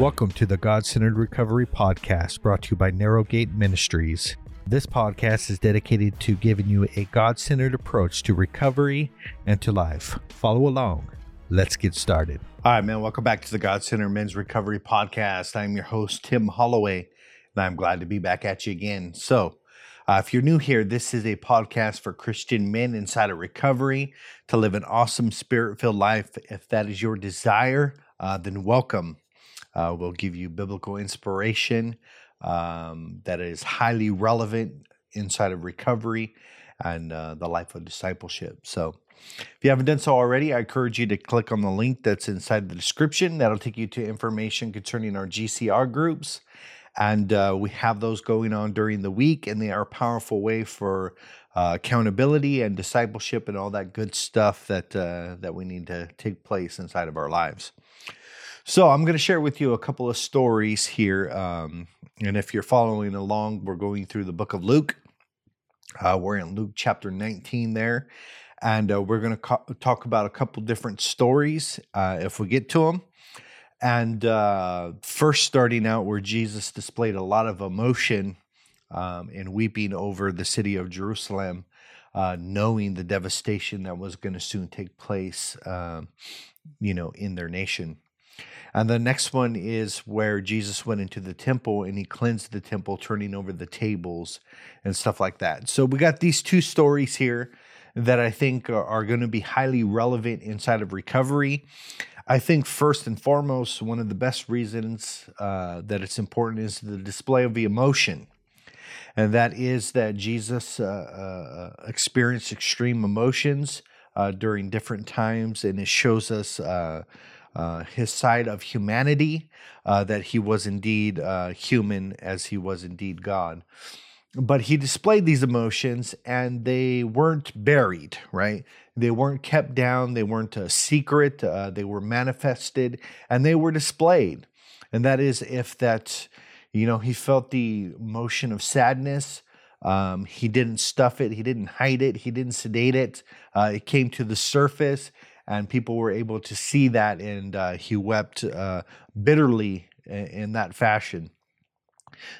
Welcome to the God Centered Recovery Podcast brought to you by Narrow Gate Ministries. This podcast is dedicated to giving you a God centered approach to recovery and to life. Follow along. Let's get started. All right, man. Welcome back to the God Centered Men's Recovery Podcast. I'm your host, Tim Holloway, and I'm glad to be back at you again. So, uh, if you're new here, this is a podcast for Christian men inside of recovery to live an awesome spirit filled life. If that is your desire, uh, then welcome. Uh, we'll give you biblical inspiration um, that is highly relevant inside of recovery and uh, the life of discipleship. So, if you haven't done so already, I encourage you to click on the link that's inside the description. That'll take you to information concerning our GCR groups. And uh, we have those going on during the week, and they are a powerful way for uh, accountability and discipleship and all that good stuff that uh, that we need to take place inside of our lives. So I'm going to share with you a couple of stories here. Um, and if you're following along, we're going through the book of Luke. Uh, we're in Luke chapter 19 there. And uh, we're going to co- talk about a couple different stories uh, if we get to them. And uh, first, starting out where Jesus displayed a lot of emotion um, and weeping over the city of Jerusalem, uh, knowing the devastation that was going to soon take place, um, you know, in their nation. And the next one is where Jesus went into the temple and he cleansed the temple, turning over the tables and stuff like that. So we got these two stories here that I think are, are going to be highly relevant inside of recovery. I think first and foremost, one of the best reasons uh, that it's important is the display of the emotion. And that is that Jesus uh, uh, experienced extreme emotions uh, during different times, and it shows us uh, his side of humanity, uh, that he was indeed uh, human as he was indeed God. But he displayed these emotions and they weren't buried, right? They weren't kept down, they weren't a secret, uh, they were manifested and they were displayed. And that is if that, you know, he felt the emotion of sadness. Um, he didn't stuff it, he didn't hide it, he didn't sedate it. Uh, it came to the surface and people were able to see that, and uh, he wept uh, bitterly in, in, that fashion.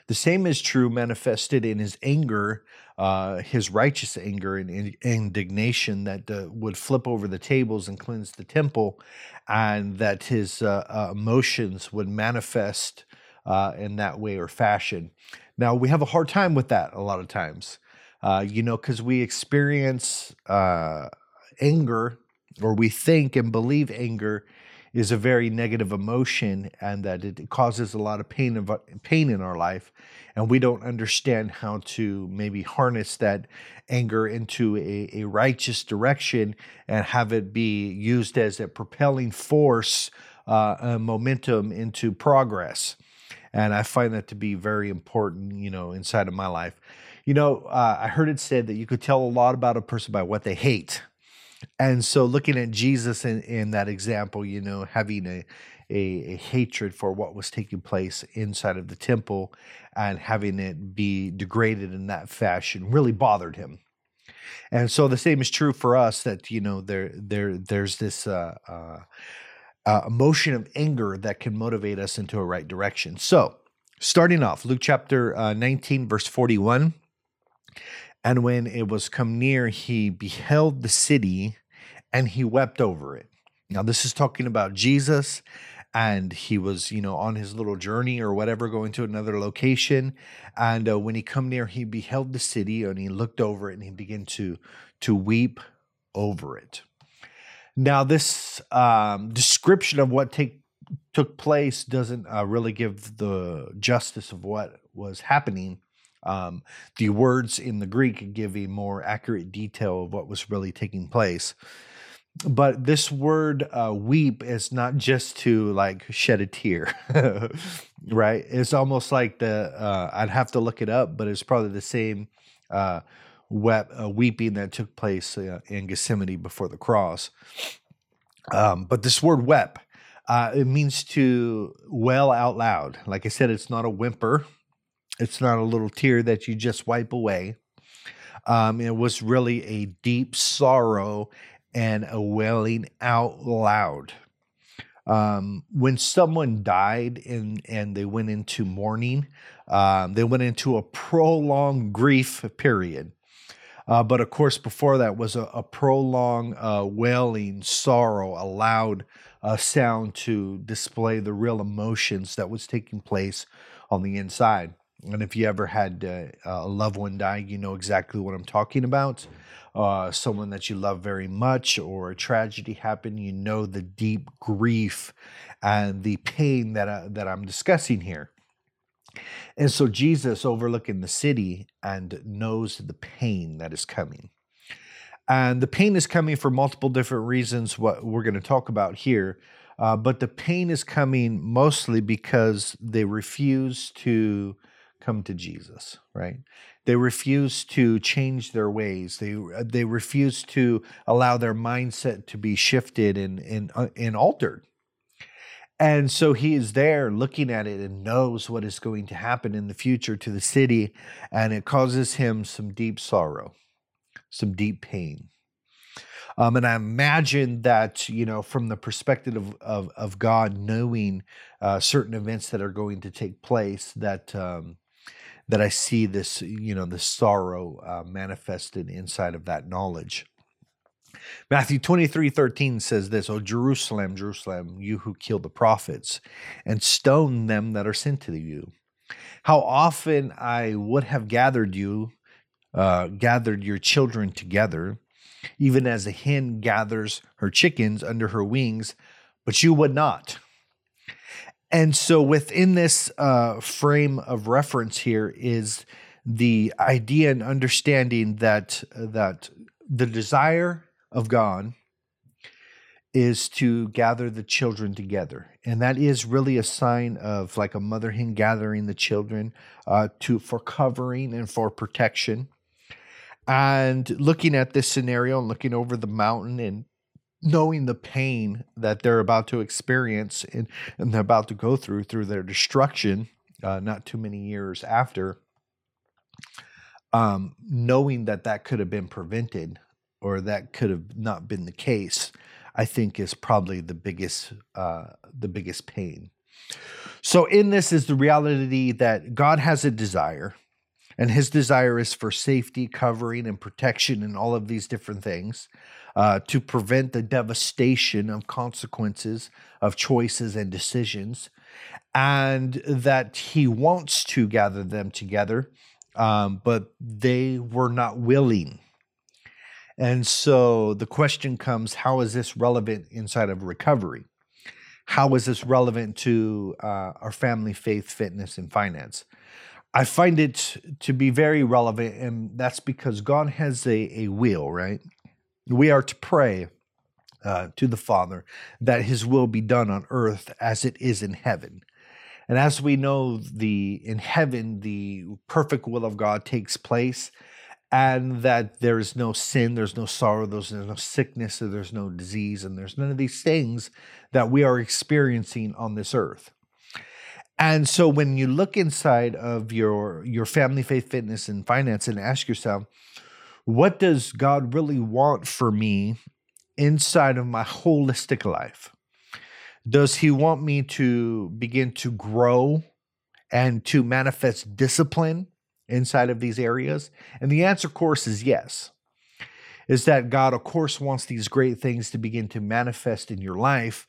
The same is true manifested in his anger, uh, his righteous anger and indignation that uh, would flip over the tables and cleanse the temple, and that his uh, uh, emotions would manifest in that way or fashion. Now, we have a hard time with that a lot of times, you know, because we experience anger or we think and believe anger is a very negative emotion and that it causes a lot of pain of pain in our life. And we don't understand how to maybe harness that anger into a, a righteous direction and have it be used as a propelling force uh, a momentum into progress. And i find that to be very important you know inside of my life. You know uh, i heard it said that you could tell a lot about a person by what they hate and so looking at Jesus in, in that example, you know, having a, a, a, hatred for what was taking place inside of the temple and having it be degraded in that fashion really bothered him. And so the same is true for us that, you know, there there there's this uh, uh, uh, emotion of anger that can motivate us into a right direction. So starting off, Luke chapter uh, 19, verse 41. And when it was come near, he beheld the city and he wept over it. Now, this is talking about Jesus, and he was, you know, on his little journey or whatever, going to another location. And uh, when he come near, he beheld the city, and he looked over it, and he began to to weep over it. Now, this um, description of what take took place doesn't uh, really give the justice of what was happening um, the words in the Greek give a more accurate detail of what was really taking place. But this word uh, weep is not just to like shed a tear, right? It's almost like the, uh, I'd have to look it up, but it's probably the same uh, wep- uh, weeping that took place uh, in Gethsemane before the cross. Um, but this word wept, uh, it means to wail out loud. Like I said, it's not a whimper, it's not a little tear that you just wipe away. Um, it was really a deep sorrow and a wailing out loud. um, when someone died and and they went into mourning, um, they went into a prolonged grief period. Uh, but of course, before that was a, a prolonged uh, wailing, sorrow, a loud uh, sound to display the real emotions that was taking place on the inside. And if you ever had uh, a loved one die, you know exactly what I'm talking about. Uh, someone that you love very much, or a tragedy happened, you know the deep grief and the pain that I, that I'm discussing here. And so Jesus overlooking the city and knows the pain that is coming. And the pain is coming for multiple different reasons, what we're going to talk about here. Uh, but the pain is coming mostly because they refuse to come to Jesus, right? They refuse to change their ways. They they refuse to allow their mindset to be shifted and and, uh, and altered. And so he is there looking at it and knows what is going to happen in the future to the city. And it causes him some deep sorrow, some deep pain. Um, and I imagine that, you know, from the perspective of, of, of God knowing uh, certain events that are going to take place, that um, that I see this, you know, the sorrow uh, manifested inside of that knowledge. Matthew 23 13 says this, O Jerusalem, Jerusalem, you who kill the prophets and stone them that are sent to you. How often I would have gathered you, uh, gathered your children together, even as a hen gathers her chickens under her wings, but you would not. And so, within this uh, frame of reference here is the idea and understanding that that the desire of God is to gather the children together. And that is really a sign of like a mother hen gathering the children uh, to for covering and for protection. And looking at this scenario and looking over the mountain and knowing the pain that they're about to experience and, and they're about to go through through their destruction, uh, not too many years after, um, knowing that that could have been prevented or that could have not been the case, I think is probably the biggest uh, the biggest pain. So in this is the reality that God has a desire, and His desire is for safety, covering, and protection, and all of these different things. Uh, to prevent the devastation of consequences of choices and decisions, and that he wants to gather them together, um, but they were not willing. And so the question comes how is this relevant inside of recovery? How is this relevant to uh, our family, faith, fitness, and finance? I find it to be very relevant, and that's because God has a, a will, right? We are to pray uh, to the Father that His will be done on earth as it is in heaven. And as we know, the in heaven, the perfect will of God takes place and that there is no sin, there's no sorrow, there's no sickness, there's no disease, and there's none of these things that we are experiencing on this earth. And so when you look inside of your your family, faith, fitness, and finance and ask yourself, what does God really want for me inside of my holistic life? Does he want me to begin to grow and to manifest discipline? inside of these areas? And the answer, of course, is yes. Is that God, of course, wants these great things to begin to manifest in your life,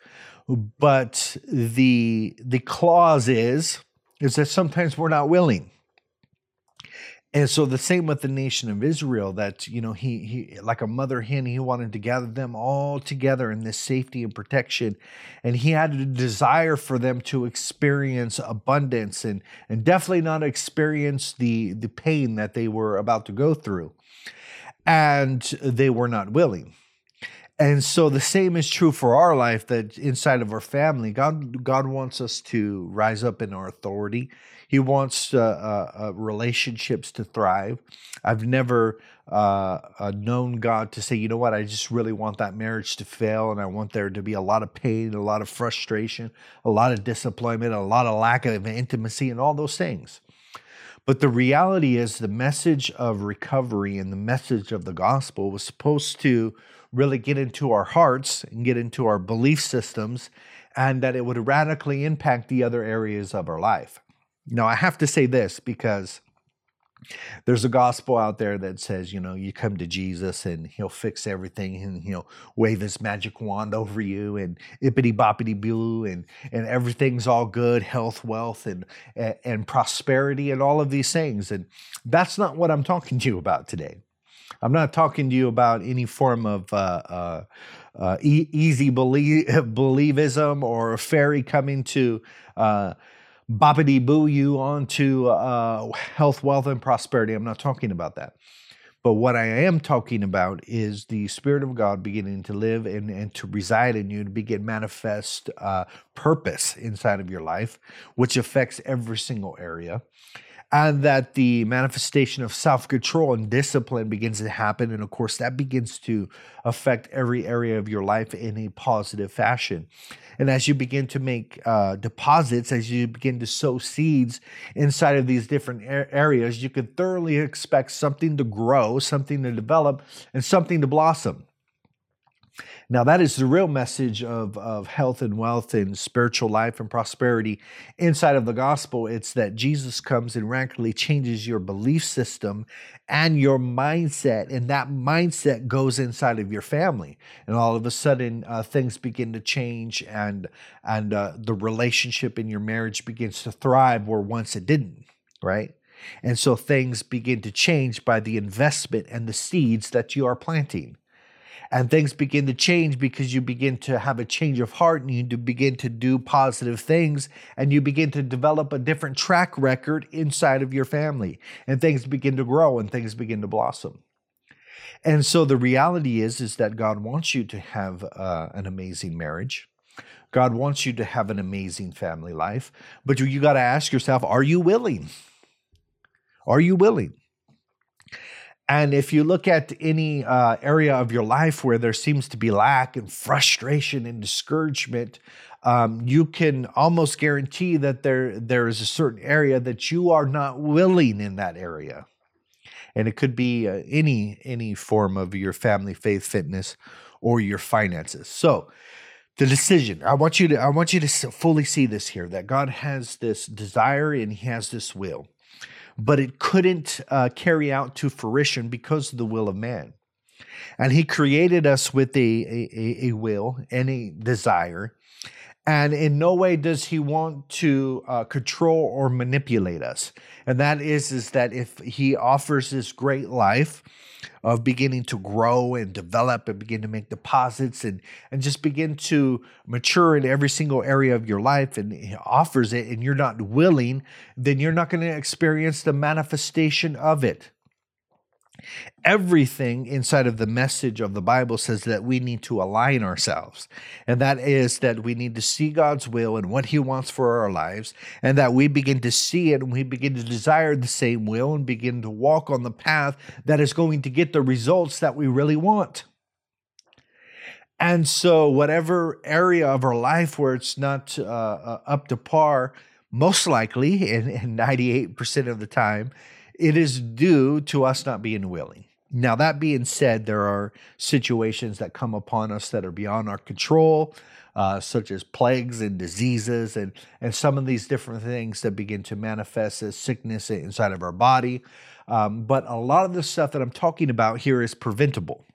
but the the clause is is that sometimes we're not willing. And so the same with the nation of Israel, that you know, he he like a mother hen, he wanted to gather them all together in this safety and protection. And he had a desire for them to experience abundance and and definitely not experience the the pain that they were about to go through. And they were not willing. And so the same is true for our life that inside of our family, God God wants us to rise up in our authority. He wants uh, uh, uh, relationships to thrive. I've never known God to say, you know what, I just really want that marriage to fail, and I want there to be a lot of pain, a lot of frustration, a lot of disappointment, a lot of lack of intimacy, and all those things. But the reality is, the message of recovery and the message of the gospel was supposed to really get into our hearts and get into our belief systems and that it would radically impact the other areas of our life. Now, I have to say this because there's a gospel out there that says, you know, you come to Jesus and he'll fix everything and he'll wave his magic wand over you and ippity boppity boo and and everything's all good, health, wealth, and, and prosperity and all of these things. And that's not what I'm talking to you about today. I'm not talking to you about any form of uh, uh, uh, e- easy believe, believism or a fairy coming to uh, boppity boo you onto uh, health, wealth, and prosperity. I'm not talking about that. But what I am talking about is the Spirit of God beginning to live and, and to reside in you, to begin manifest uh, purpose inside of your life, which affects every single area and that the manifestation of self control and discipline begins to happen. And of course, that begins to affect every area of your life in a positive fashion. And as you begin to make uh, deposits, as you begin to sow seeds inside of these different areas, you can thoroughly expect something to grow, something to develop, and something to blossom. Now, that is the real message of, of health and wealth and spiritual life and prosperity inside of the gospel. It's that Jesus comes and radically changes your belief system and your mindset, and that mindset goes inside of your family. And all of a sudden, uh, things begin to change, and and uh, the relationship in your marriage begins to thrive where once it didn't. Right. And so things begin to change by the investment and the seeds that you are planting and things begin to change because you begin to have a change of heart and you begin to do positive things and you begin to develop a different track record inside of your family and things begin to grow and things begin to blossom. And so the reality is is that god wants you to have uh, an amazing marriage. God wants you to have an amazing family life. But you, you got to ask yourself are you willing? Are you willing and if you look at any uh, area of your life where there seems to be lack and frustration and discouragement, um, you can almost guarantee that there there is a certain area that you are not willing in that area, and it could be uh, any any form of your family, faith, fitness, or your finances. So, the decision. I want you to I want you to fully see this here that God has this desire and He has this will but it couldn't uh, carry out to fruition because of the will of man. And he created us with a, a, a will and a desire. And in no way does he want to uh, control or manipulate us. And that is, is that if he offers this great life, of beginning to grow and develop and begin to make deposits and and just begin to mature in every single area of your life and he offers it and you're not willing then you're not going to experience the manifestation of it Everything inside of the message of the Bible says that we need to align ourselves. And that is that we need to see God's will and what He wants for our lives, and that we begin to see it and we begin to desire the same will and begin to walk on the path that is going to get the results that we really want. And so, whatever area of our life where it's not uh, uh up to par, most likely, and, and 98% of the time, it is due to us not being willing. Now, that being said, there are situations that come upon us that are beyond our control, uh, such as plagues and diseases, and, and some of these different things that begin to manifest as sickness inside of our body. Um, but a lot of the stuff that I'm talking about here is preventable.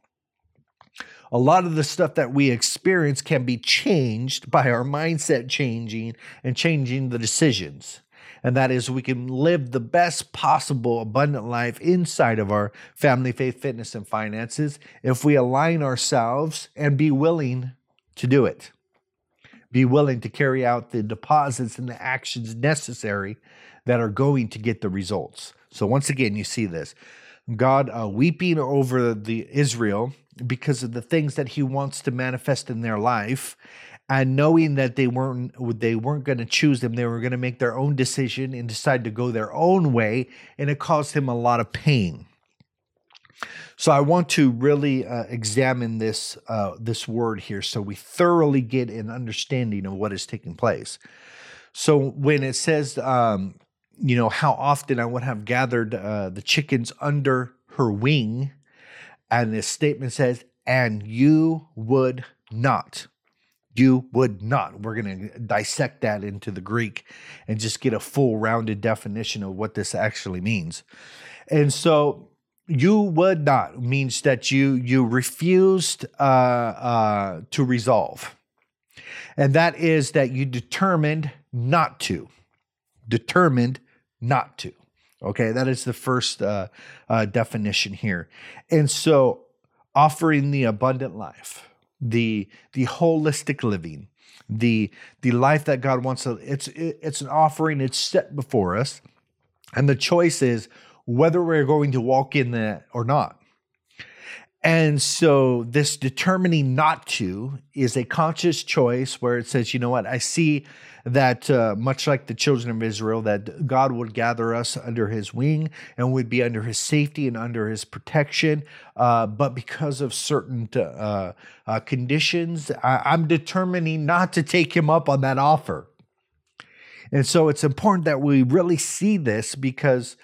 A lot of the stuff that we experience can be changed by our mindset changing and changing the decisions and that is we can live the best possible abundant life inside of our family, faith, fitness, and finances if we align ourselves and be willing to do it. Be willing to carry out the deposits and the actions necessary that are going to get the results. So, once again, you see this God uh, weeping over the Israel because of the things that he wants to manifest in their life and knowing that they weren't they weren't going to choose them they were going to make their own decision and decide to go their own way and it caused him a lot of pain. So i want to really uh, examine this uh, this word here so we thoroughly get an understanding of what is taking place. So when it says um, you know how often i would have gathered uh, the chickens under her wing and this statement says and you would not You would not. We're going to dissect that into the Greek and just get a full rounded definition of what this actually means. And so you would not means that you you refused uh, uh, to resolve, and that is that you determined not to, determined not to. Okay, that is the first uh, uh, definition here, and so offering the abundant life, the the holistic living, the the life that God wants. To, it's it's an offering. It's set before us, and the choice is whether we're going to walk in that or not. And so, this determining not to is a conscious choice where it says, you know what, I see that uh, much like the children of Israel, that God would gather us under his wing and would be under his safety and under his protection. Uh, but because of certain uh, uh conditions, I- I'm determining not to take him up on that offer. And so, it's important that we really see this because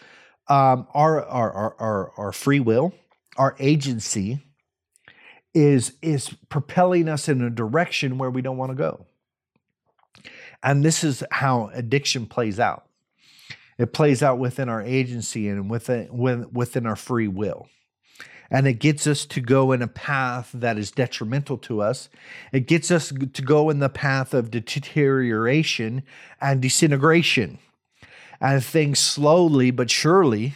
um, our, our, our, our, our free will, our agency is, is propelling us in a direction where we don't want to go. And this is how addiction plays out. It plays out within our agency and within, within our free will. And it gets us to go in a path that is detrimental to us. It gets us to go in the path of deterioration and disintegration and things slowly but surely,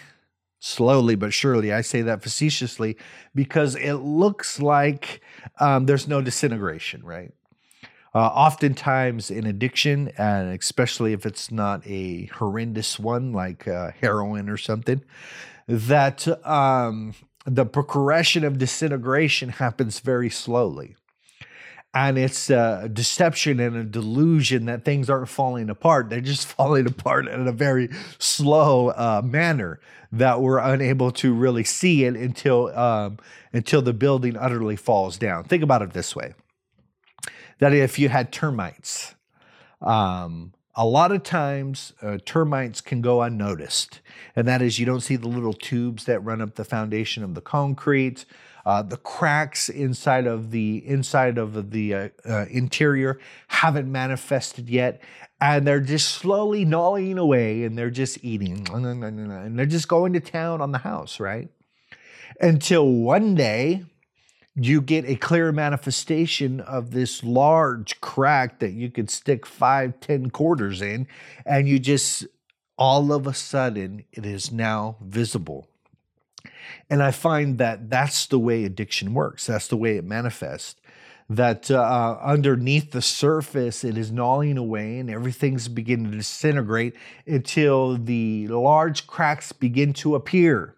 slowly but surely, I say that facetiously because it looks like um, there's no disintegration, right? Uh, oftentimes in addiction, and especially if it's not a horrendous one like uh, heroin or something, that um, the progression of disintegration happens very slowly and it's a deception and a delusion that things aren't falling apart. They're just falling apart in a very slow uh, manner that we're unable to really see it until um, until the building utterly falls down. Think about it this way: that if you had termites, um, a lot of times uh, termites can go unnoticed, and that is you don't see the little tubes that run up the foundation of the concrete. Uh, the cracks inside of the inside of the uh, uh, interior haven't manifested yet, and they're just slowly gnawing away, and they're just eating, and they're just going to town on the house, right? Until one day, you get a clear manifestation of this large crack that you could stick five, ten quarters in, and you just all of a sudden it is now visible. And I find that that's the way addiction works. That's the way it manifests. That uh, underneath the surface, it is gnawing away and everything's beginning to disintegrate until the large cracks begin to appear.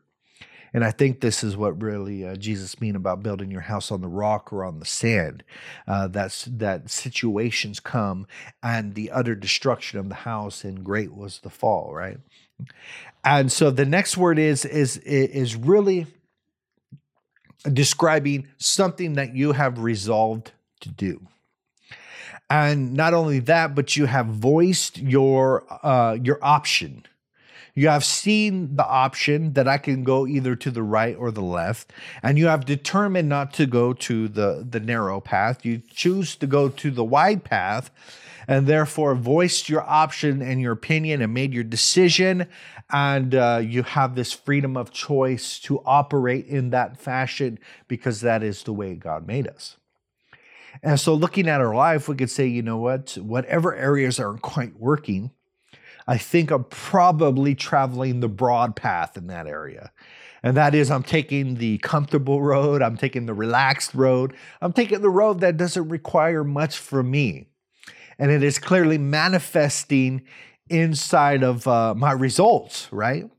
And I think this is what really uh, Jesus mean about building your house on the rock or on the sand. Uh, that's that situations come and the utter destruction of the house, and great was the fall. Right. And so the next word is is is really describing something that you have resolved to do. And not only that, but you have voiced your uh, your option. You have seen the option that I can go either to the right or the left, and you have determined not to go to the, the narrow path. You choose to go to the wide path, and therefore voiced your option and your opinion and made your decision. And uh, you have this freedom of choice to operate in that fashion because that is the way God made us. And so, looking at our life, we could say, you know what, whatever areas aren't quite working, I think I'm probably traveling the broad path in that area. And that is, I'm taking the comfortable road, I'm taking the relaxed road, I'm taking the road that doesn't require much from me and it is clearly manifesting inside of uh, my results, right?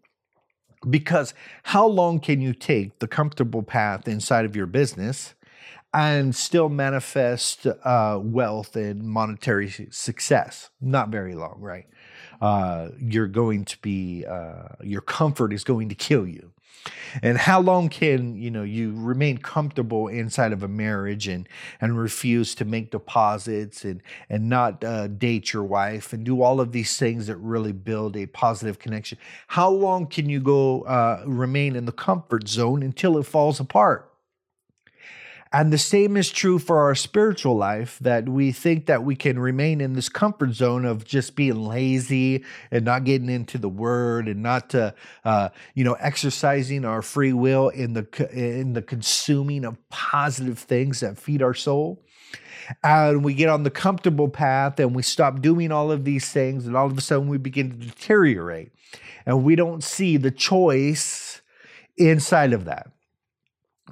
Because how long can you take the comfortable path inside of your business and still manifest uh, wealth and monetary success? Not very long, right? Uh, you're going to be, uh, your comfort is going to kill you and how long can you know you remain comfortable inside of a marriage and and refuse to make deposits and and not uh, date your wife and do all of these things that really build a positive connection? How long can you go uh, remain in the comfort zone until it falls apart And the same is true for our spiritual life that we think that we can remain in this comfort zone of just being lazy and not getting into the word and not, uh, uh, you know, exercising our free will in the, in the consuming of positive things that feed our soul. And we get on the comfortable path and we stop doing all of these things, and all of a sudden we begin to deteriorate. And we don't see the choice inside of that.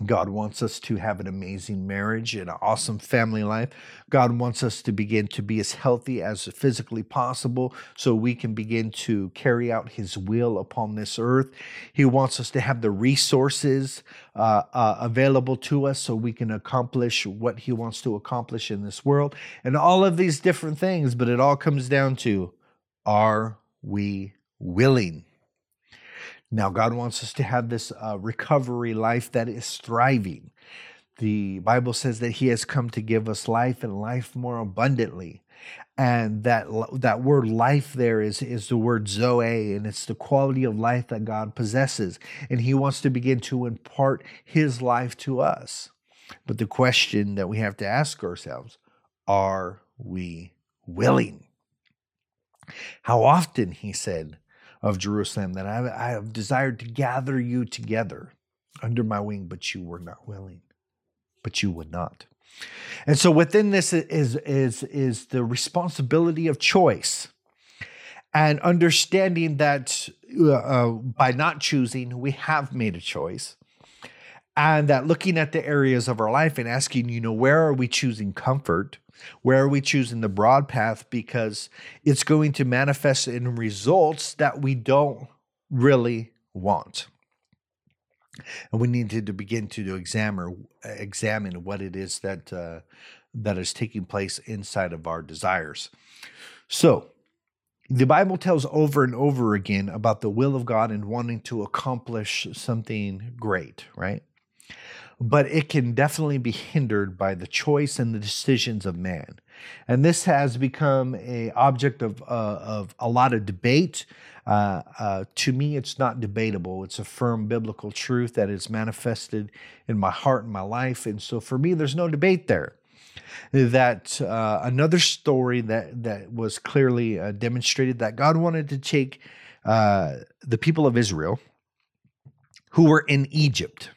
God wants us to have an amazing marriage and an awesome family life. God wants us to begin to be as healthy as physically possible so we can begin to carry out His will upon this earth. He wants us to have the resources uh, uh, available to us so we can accomplish what He wants to accomplish in this world and all of these different things. But it all comes down to are we willing? Now, God wants us to have this uh, recovery life that is thriving. The Bible says that He has come to give us life and life more abundantly. And that that word life there is, is the word Zoe, and it's the quality of life that God possesses. And He wants to begin to impart His life to us. But the question that we have to ask ourselves are we willing? How often, he said, of Jerusalem, that I, I have desired to gather you together under my wing, but you were not willing, but you would not. And so within this is, is, is the responsibility of choice and understanding that uh, uh, by not choosing, we have made a choice. And that looking at the areas of our life and asking, you know, where are we choosing comfort? Where are we choosing the broad path? Because it's going to manifest in results that we don't really want. And we need to, to begin to, to examine examine what it is that uh, that is taking place inside of our desires. So, the Bible tells over and over again about the will of God and wanting to accomplish something great, right? But it can definitely be hindered by the choice and the decisions of man. And this has become a object of, uh, of a lot of debate. Uh, uh, to me, it's not debatable. It's a firm biblical truth that is manifested in my heart and my life. And so for me, there's no debate there. That uh, another story that, that was clearly uh, demonstrated that God wanted to take uh, the people of Israel who were in Egypt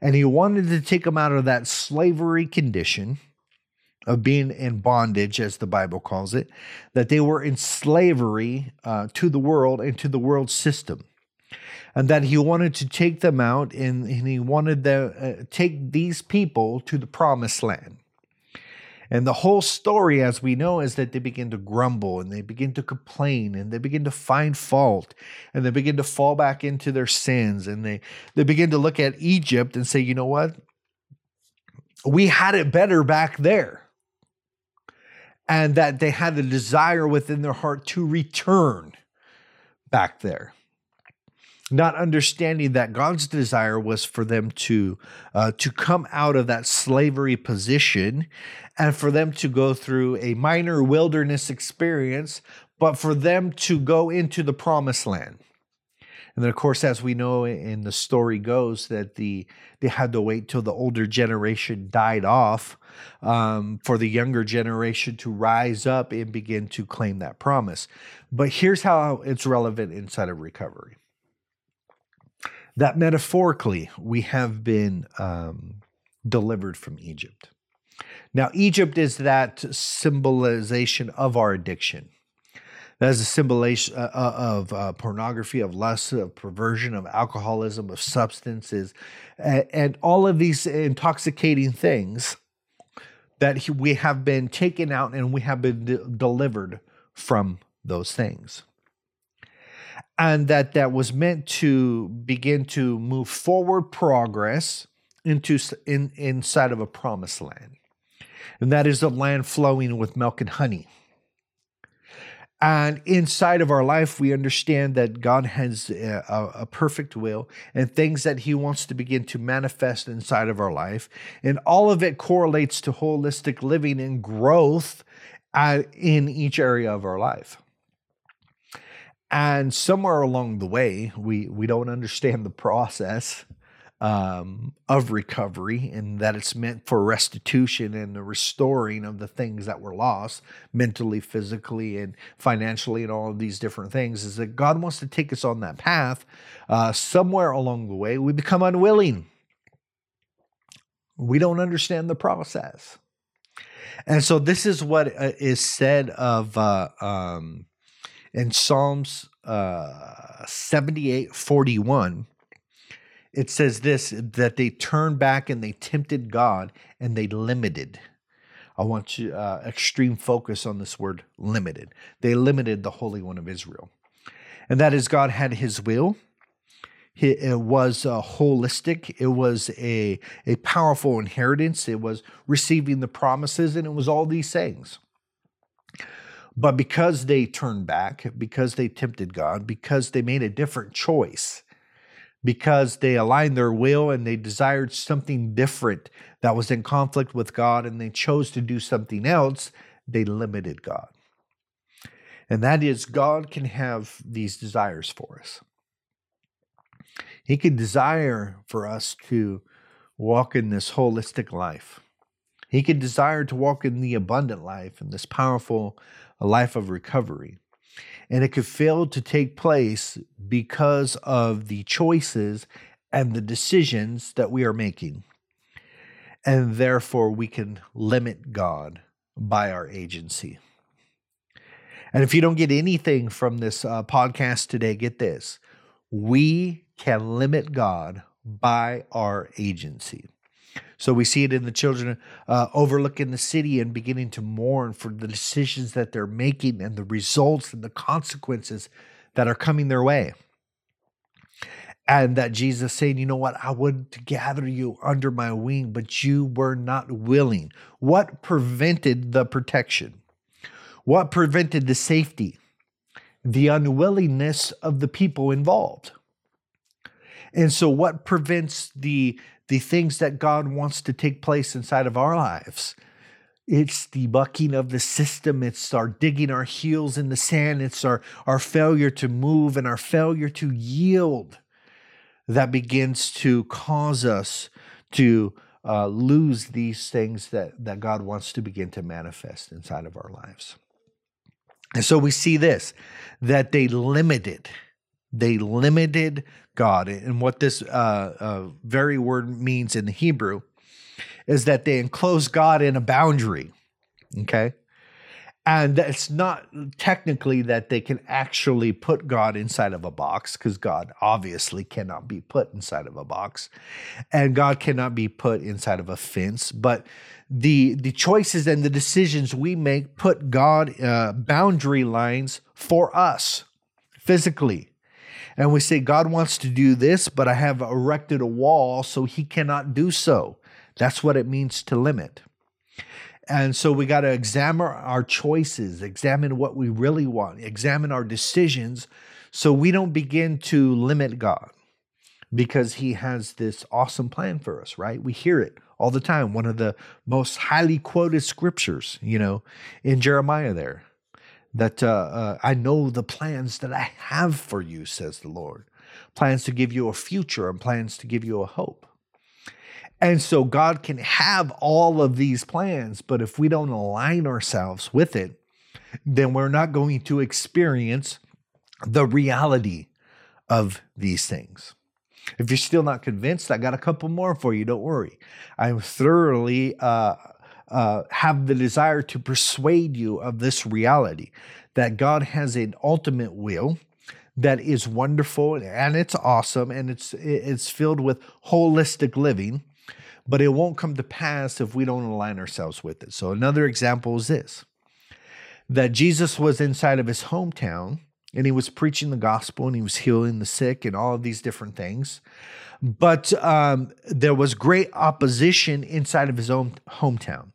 and he wanted to take them out of that slavery condition of being in bondage, as the Bible calls it, that they were in slavery uh, to the world and to the world system. And that he wanted to take them out and, and he wanted to uh, take these people to the promised land. And the whole story, as we know, is that they begin to grumble and they begin to complain and they begin to find fault and they begin to fall back into their sins and they, they begin to look at Egypt and say, you know what? We had it better back there. And that they had the desire within their heart to return back there not understanding that God's desire was for them to uh, to come out of that slavery position and for them to go through a minor wilderness experience, but for them to go into the promised land. And then, of course, as we know in the story goes, that the they had to wait till the older generation died off um, for the younger generation to rise up and begin to claim that promise. But here's how it's relevant inside of recovery that metaphorically we have been um, delivered from Egypt. Now, Egypt is that symbolization of our addiction. That is a symbolization uh, uh, of uh, pornography, of lust, of perversion, of alcoholism, of substances, and, and all of these intoxicating things that we have been taken out and we have been de- delivered from those things and that that was meant to begin to move forward progress into in, inside of a promised land and that is the land flowing with milk and honey and inside of our life, we understand that God has a, a, perfect will and things that He wants to begin to manifest inside of our life. And all of it correlates to holistic living and growth uh, in each area of our life. And somewhere along the way, we, we don't understand the process um, of recovery and that it's meant for restitution and the restoring of the things that were lost mentally, physically, and financially, and all of these different things is that God wants to take us on that path. Uh, somewhere along the way, we become unwilling. We don't understand the process. And so, this is what uh, is said of uh, um, in Psalms uh, 78 41 it says this that they turned back and they tempted God and they limited. I want you uh, extreme focus on this word limited. They limited the Holy One of Israel. And that is God had his will. It was uh, holistic. It was a, a powerful inheritance. It was receiving the promises, and it was all these things. But because they turned back, because they tempted God, because they made a different choice, because they aligned their will and they desired something different that was in conflict with God and they chose to do something else, they limited God. And that is, God can have these desires for us. He can desire for us to walk in this holistic life. He can desire to walk in the abundant life and this powerful life of recovery and it could fail to take place because of the choices and the decisions that we are making. And therefore, we can limit God by our agency. And if you don't get anything from this uh, podcast today, get this we can limit God by our agency. So we see it in the children uh, overlooking the city and beginning to mourn for the decisions that they're making and the results and the consequences that are coming their way. And that Jesus saying, you know what, I would to gather you under my wing, but you were not willing. What prevented the protection? What prevented the safety? The unwillingness of the people involved. And so, what prevents the the things that God wants to take place inside of our lives. It's the bucking of the system. It's our digging our heels in the sand. It's our, our failure to move and our failure to yield that begins to cause us to uh, lose these things that, that God wants to begin to manifest inside of our lives. And so we see this that they limited they limited God. And what this uh, uh, very word means in the Hebrew is that they enclosed God in a boundary. Okay. And it's not technically that they can actually put God inside of a box because God obviously cannot be put inside of a box and God cannot be put inside of a fence. But the, the choices and the decisions we make put God uh, boundary lines for us physically and we say, God wants to do this, but I have erected a wall so he cannot do so. That's what it means to limit. And so we got to examine our choices, examine what we really want, examine our decisions so we don't begin to limit God because he has this awesome plan for us, right? We hear it all the time. One of the most highly quoted scriptures, you know, in Jeremiah there that uh, uh, I know the plans that I have for you, says the Lord. Plans to give you a future and plans to give you a hope. And so God can have all of these plans, but if we don't align ourselves with it, then we're not going to experience the reality of these things. If you're still not convinced, I got a couple more for you. Don't worry. I'm thoroughly uh, uh, have the desire to persuade you of this reality that God has an ultimate will that is wonderful and it's awesome and it's it's filled with holistic living but it won't come to pass if we don't align ourselves with it. So another example is this that Jesus was inside of his hometown and he was preaching the gospel and he was healing the sick and all of these different things. But um, there was great opposition inside of his own hometown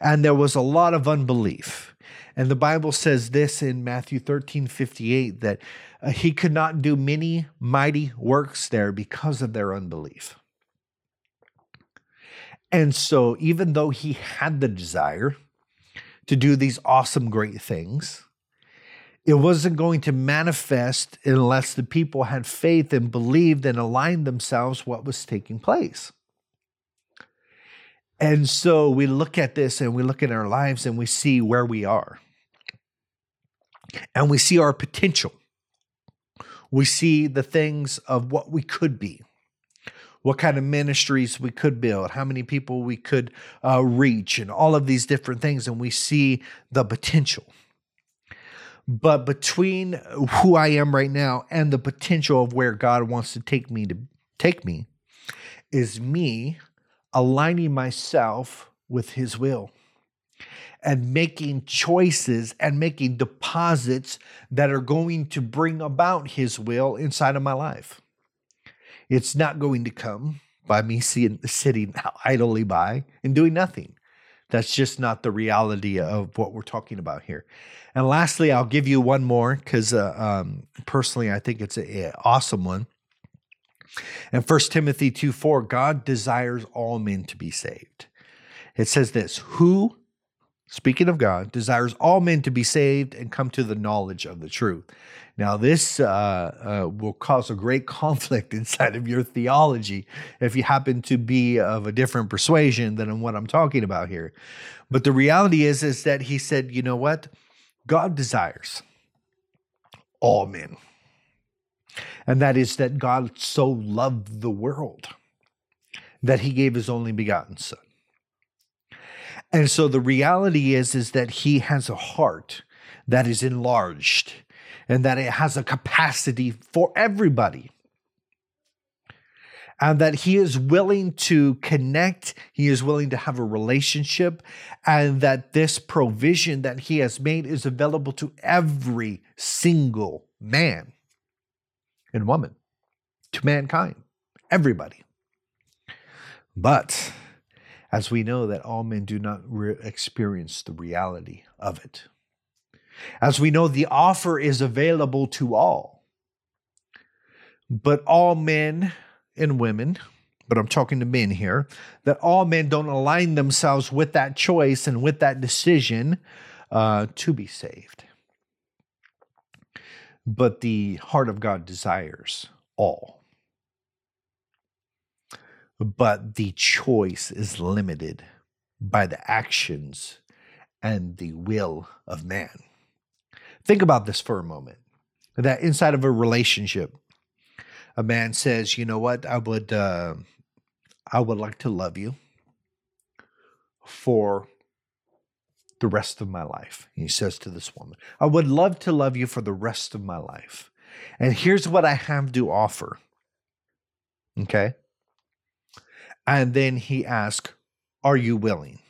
and there was a lot of unbelief. And the Bible says this in Matthew 13 58 that uh, he could not do many mighty works there because of their unbelief. And so, even though he had the desire to do these awesome, great things, it wasn't going to manifest unless the people had faith and believed and aligned themselves what was taking place. And so we look at this and we look at our lives and we see where we are. And we see our potential. We see the things of what we could be, what kind of ministries we could build, how many people we could uh, reach, and all of these different things. And we see the potential. But between who I am right now and the potential of where God wants to take me to take me is me aligning myself with his will and making choices and making deposits that are going to bring about his will inside of my life. It's not going to come by me sitting idly by and doing nothing. That's just not the reality of what we're talking about here. And lastly, I'll give you one more because uh, um, personally, I think it's an awesome one. And 1 Timothy 2 4, God desires all men to be saved. It says this Who, speaking of God, desires all men to be saved and come to the knowledge of the truth. Now, this uh, uh, will cause a great conflict inside of your theology if you happen to be of a different persuasion than what I'm talking about here. But the reality is, is that he said, you know what? God desires all men. And that is that God so loved the world that he gave his only begotten son. And so the reality is is that he has a heart that is enlarged and that it has a capacity for everybody. And that he is willing to connect, he is willing to have a relationship, and that this provision that he has made is available to every single man and woman, to mankind, everybody. But as we know that all men do not re- experience the reality of it. As we know, the offer is available to all. But all men and women, but I'm talking to men here, that all men don't align themselves with that choice and with that decision uh, to be saved. But the heart of God desires all. But the choice is limited by the actions and the will of man. Think about this for a moment. That inside of a relationship, a man says, "You know what? I would, uh, I would like to love you for the rest of my life." He says to this woman, "I would love to love you for the rest of my life, and here's what I have to offer." Okay, and then he asks, "Are you willing?"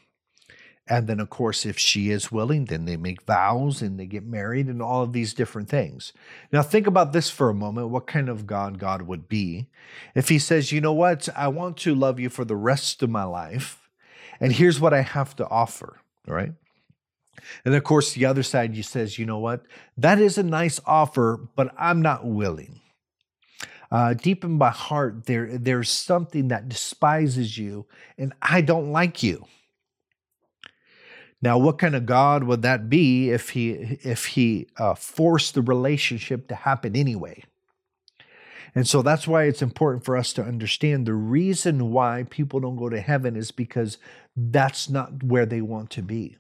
And then, of course, if she is willing, then they make vows and they get married and all of these different things. Now, think about this for a moment what kind of God God would be if He says, you know what, I want to love you for the rest of my life, and here's what I have to offer, right? And of course, the other side, you says, you know what, that is a nice offer, but I'm not willing. Uh, deep in my heart, there, there's something that despises you, and I don't like you. Now, what kind of God would that be if he if he uh, forced the relationship to happen anyway? And so that's why it's important for us to understand the reason why people don't go to heaven is because that's not where they want to be.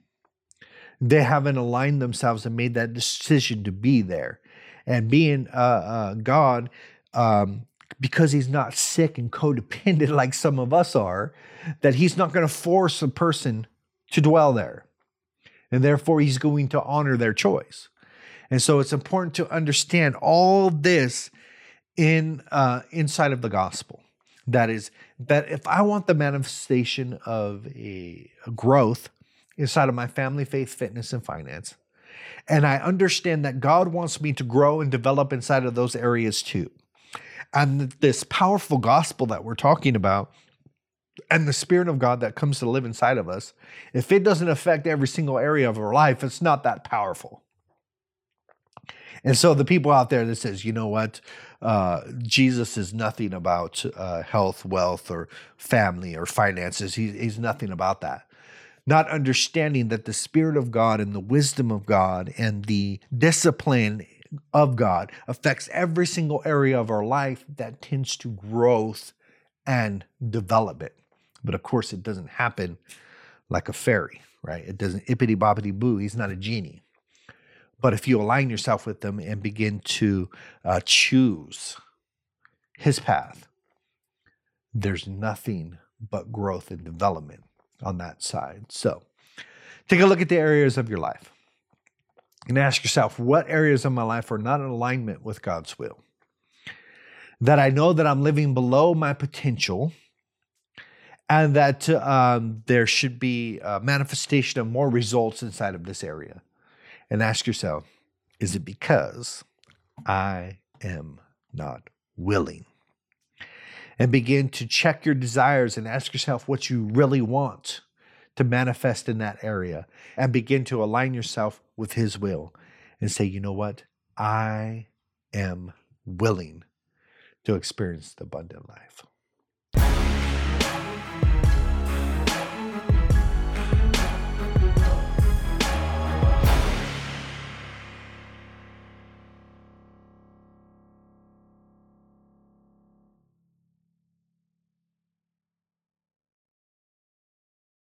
They haven't aligned themselves and made that decision to be there. And being uh, uh, God, um, because he's not sick and codependent like some of us are, that he's not going to force a person to dwell there. And therefore, he's going to honor their choice. And so it's important to understand all this in uh, inside of the gospel. That is, that if I want the manifestation of a, a growth inside of my family, faith, fitness, and finance, and I understand that God wants me to grow and develop inside of those areas too. And this powerful gospel that we're talking about and the Spirit of God that comes to live inside of us, if it doesn't affect every single area of our life, it's not that powerful. And so the people out there that says, you know what, uh, Jesus is nothing about uh, health, wealth, or family or finances. He, he's nothing about that. Not understanding that the Spirit of God and the wisdom of God and the discipline of God affects every single area of our life that tends to growth and development. But of course, it doesn't happen like a fairy, right? It doesn't ippity boppity boo. He's not a genie. But if you align yourself with them and begin to uh, choose his path, there's nothing but growth and development on that side. So take a look at the areas of your life and ask yourself what areas of my life are not in alignment with God's will? That I know that I'm living below my potential and that um, there should be a manifestation of more results inside of this area. And ask yourself, is it because I am not willing? And begin to check your desires and ask yourself what you really want to manifest in that area and begin to align yourself with His will and say, you know what? I am willing to experience the abundant life.